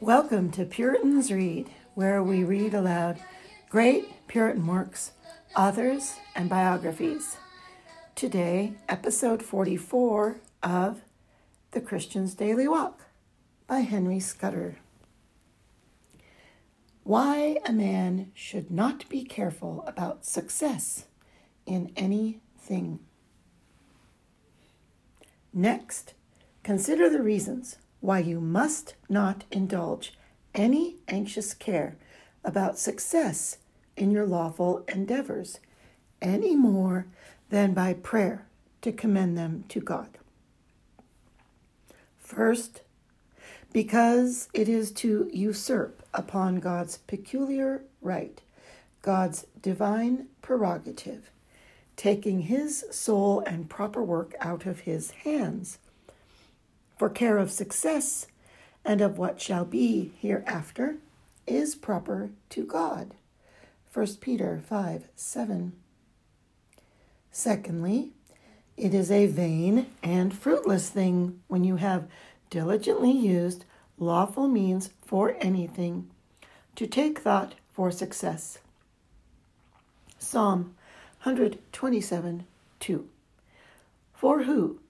Welcome to Puritans Read, where we read aloud great Puritan works, authors, and biographies. Today, episode 44 of The Christian's Daily Walk by Henry Scudder. Why a man should not be careful about success in anything. Next, consider the reasons why you must not indulge any anxious care about success in your lawful endeavors any more than by prayer to commend them to God. First, because it is to usurp upon God's peculiar right, God's divine prerogative, taking his sole and proper work out of his hands for care of success and of what shall be hereafter is proper to God. 1 Peter 5 7. Secondly, it is a vain and fruitless thing when you have diligently used lawful means for anything to take thought for success. Psalm 127 2. For who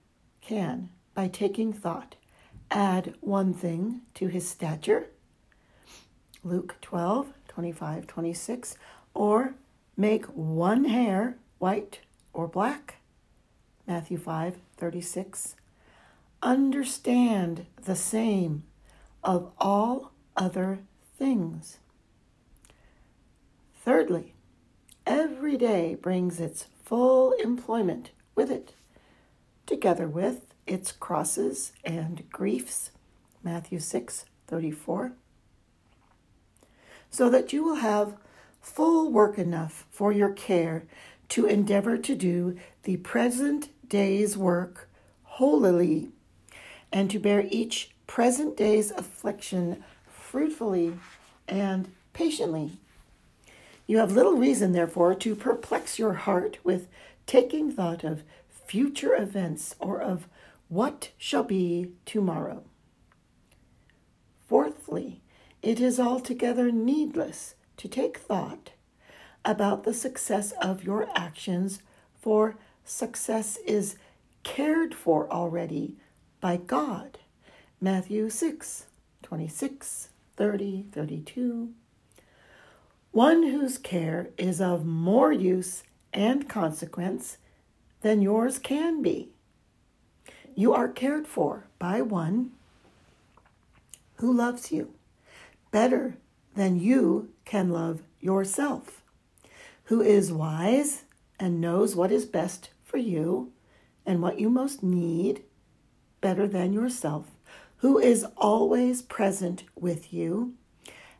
can by taking thought, add one thing to his stature. Luke 12, 25, 26. Or make one hair white or black. Matthew 5, 36. Understand the same of all other things. Thirdly, every day brings its full employment with it, together with its crosses and griefs. Matthew 6 34. So that you will have full work enough for your care to endeavor to do the present day's work holily and to bear each present day's affliction fruitfully and patiently. You have little reason, therefore, to perplex your heart with taking thought of future events or of what shall be tomorrow? Fourthly, it is altogether needless to take thought about the success of your actions, for success is cared for already by God. Matthew 6 26, 30, 32. One whose care is of more use and consequence than yours can be. You are cared for by one who loves you better than you can love yourself, who is wise and knows what is best for you and what you most need better than yourself, who is always present with you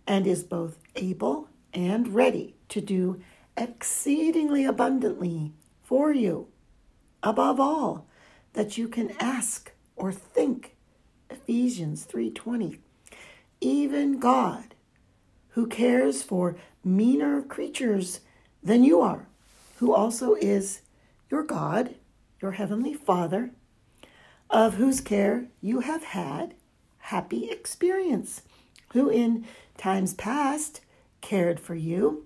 and is both able and ready to do exceedingly abundantly for you. Above all, that you can ask or think. Ephesians 3:20. Even God, who cares for meaner creatures than you are, who also is your God, your heavenly Father, of whose care you have had happy experience, who in times past cared for you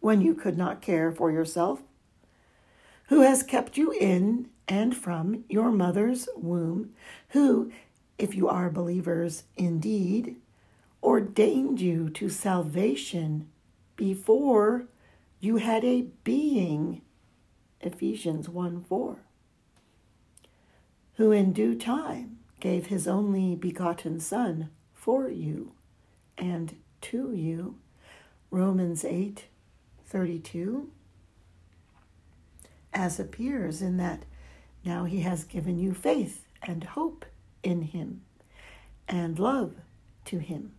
when you could not care for yourself, who has kept you in and from your mother's womb, who, if you are believers indeed, ordained you to salvation before you had a being. Ephesians 1 4. Who in due time gave his only begotten Son for you and to you. Romans 8 32. As appears in that now he has given you faith and hope in him and love to him.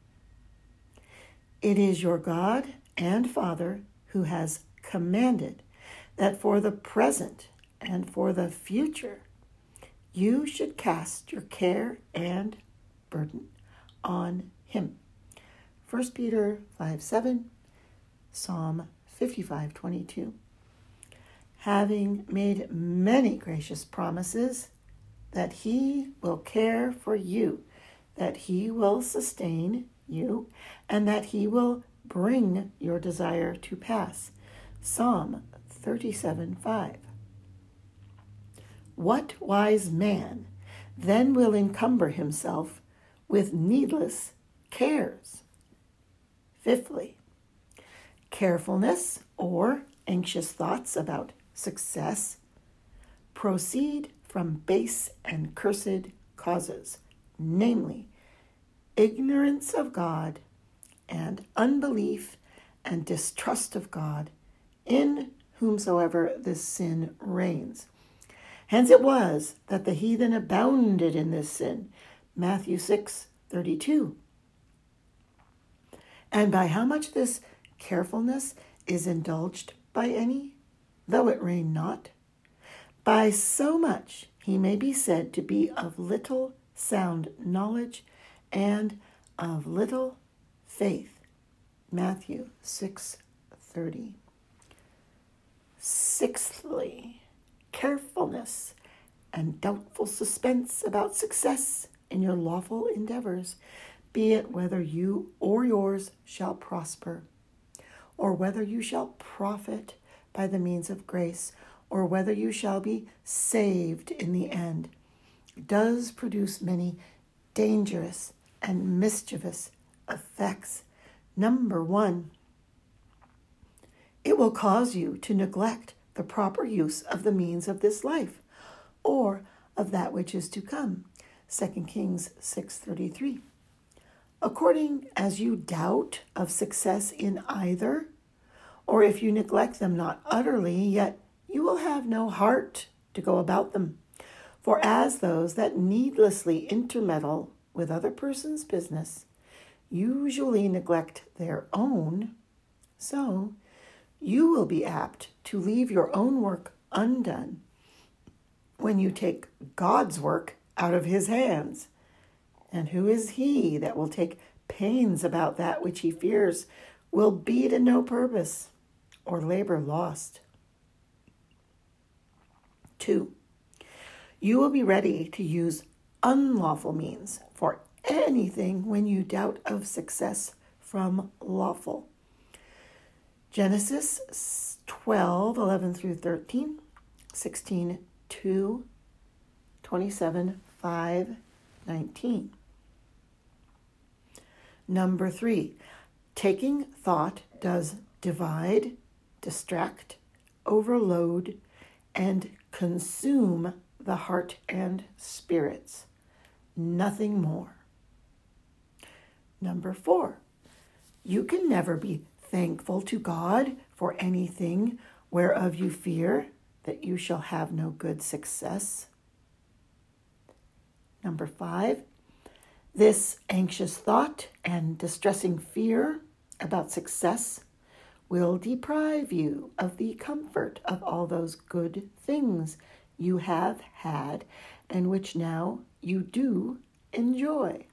It is your God and Father who has commanded that for the present and for the future you should cast your care and burden on him. 1 Peter 5 7, Psalm 55 22 having made many gracious promises that he will care for you that he will sustain you and that he will bring your desire to pass. Psalm 37 5. What wise man then will encumber himself with needless cares? Fifthly, carefulness or anxious thoughts about success proceed from base and cursed causes, namely, ignorance of God and unbelief and distrust of God, in whomsoever this sin reigns. Hence it was that the heathen abounded in this sin. Matthew 6 32. And by how much this carefulness is indulged by any, though it reign not, by so much he may be said to be of little sound knowledge and of little faith. Matthew 6:30. Sixthly, carefulness and doubtful suspense about success in your lawful endeavors, be it whether you or yours shall prosper, or whether you shall profit by the means of grace, or whether you shall be saved in the end, does produce many dangerous and mischievous effects. Number one, it will cause you to neglect the proper use of the means of this life or of that which is to come. 2 Kings 6:33. According as you doubt of success in either, or if you neglect them not utterly, yet you will have no heart to go about them. For as those that needlessly intermeddle with other persons' business usually neglect their own, so you will be apt to leave your own work undone when you take God's work out of his hands. And who is he that will take pains about that which he fears will be to no purpose or labor lost? 2. You will be ready to use unlawful means for anything when you doubt of success from lawful. Genesis 12, 11 through 13, 16, 2, 27, 5, 19. Number three, taking thought does divide, distract, overload, and consume the heart and spirits. Nothing more. Number four, you can never be thankful to God for anything whereof you fear that you shall have no good success. Number five, this anxious thought and distressing fear about success will deprive you of the comfort of all those good things you have had and which now you do enjoy.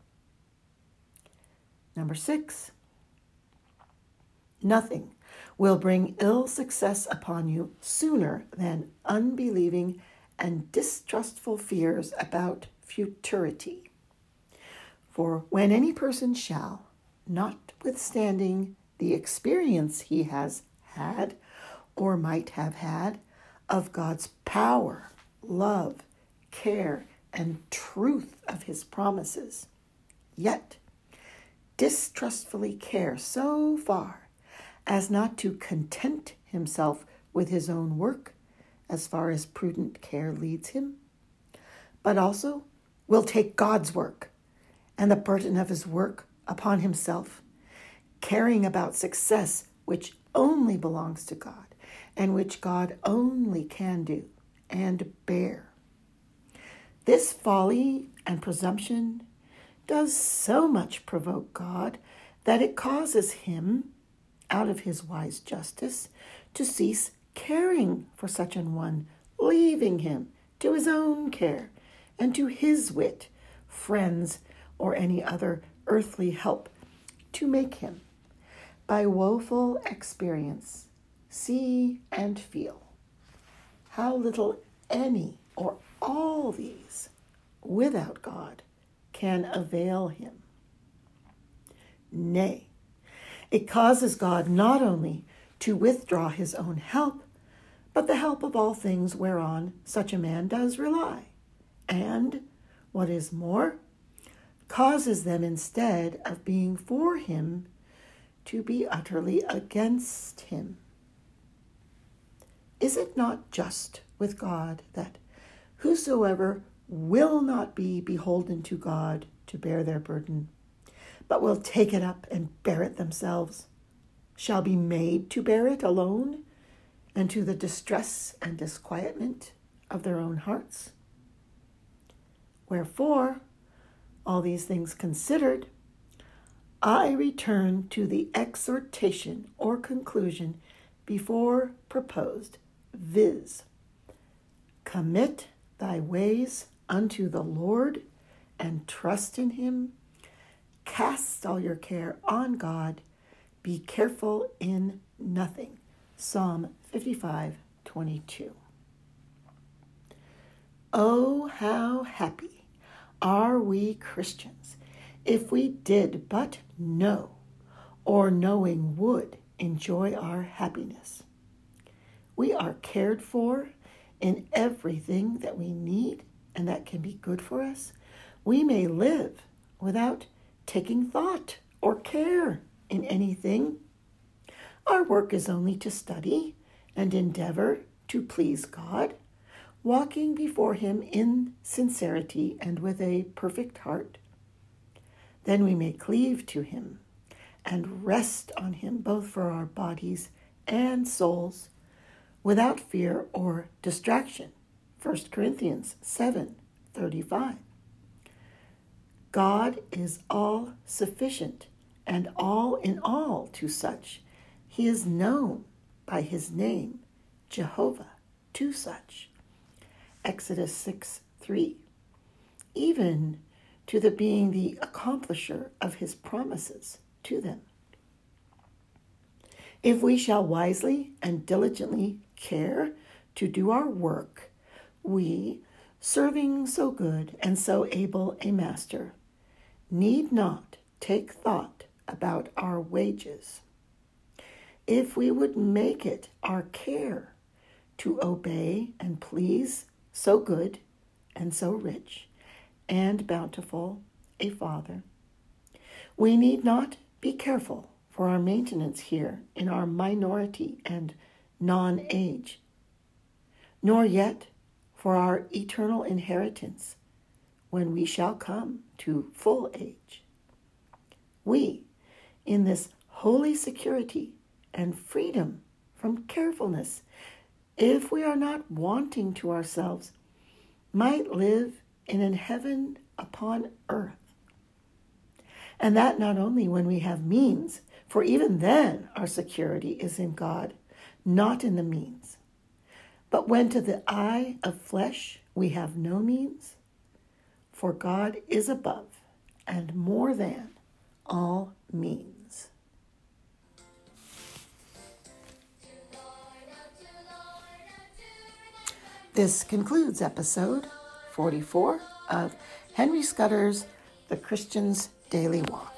Number six, Nothing will bring ill success upon you sooner than unbelieving and distrustful fears about futurity. For when any person shall, notwithstanding the experience he has had or might have had of God's power, love, care, and truth of his promises, yet distrustfully care so far as not to content himself with his own work, as far as prudent care leads him, but also will take God's work and the burden of his work upon himself, caring about success which only belongs to God and which God only can do and bear. This folly and presumption does so much provoke God that it causes him out of his wise justice, to cease caring for such an one, leaving him to his own care and to his wit, friends, or any other earthly help to make him, by woeful experience, see and feel how little any or all these, without God, can avail him. Nay, it causes God not only to withdraw his own help, but the help of all things whereon such a man does rely, and, what is more, causes them instead of being for him to be utterly against him. Is it not just with God that whosoever will not be beholden to God to bear their burden, but will take it up and bear it themselves, shall be made to bear it alone, and to the distress and disquietment of their own hearts? Wherefore, all these things considered, I return to the exhortation or conclusion before proposed, viz. Commit thy ways unto the Lord and trust in him. Cast all your care on God. Be careful in nothing. Psalm 55 22. Oh, how happy are we Christians if we did but know, or knowing would enjoy our happiness. We are cared for in everything that we need and that can be good for us. We may live without taking thought or care in anything. Our work is only to study and endeavor to please God, walking before Him in sincerity and with a perfect heart. Then we may cleave to Him and rest on Him both for our bodies and souls without fear or distraction. 1 Corinthians 7 35. God is all sufficient and all in all to such. He is known by his name, Jehovah, to such. Exodus 6 3. Even to the being the accomplisher of his promises to them. If we shall wisely and diligently care to do our work, we, serving so good and so able a master, need not take thought about our wages. If we would make it our care to obey and please so good and so rich and bountiful a Father, we need not be careful for our maintenance here in our minority and non age, nor yet for our eternal inheritance when we shall come to full age. We, in this holy security and freedom from carefulness, if we are not wanting to ourselves, might live in an heaven upon earth. And that not only when we have means, for even then our security is in God, not in the means. But when to the eye of flesh we have no means, for God is above and more than all means. This concludes episode 44 of Henry Scudder's The Christian's Daily Walk.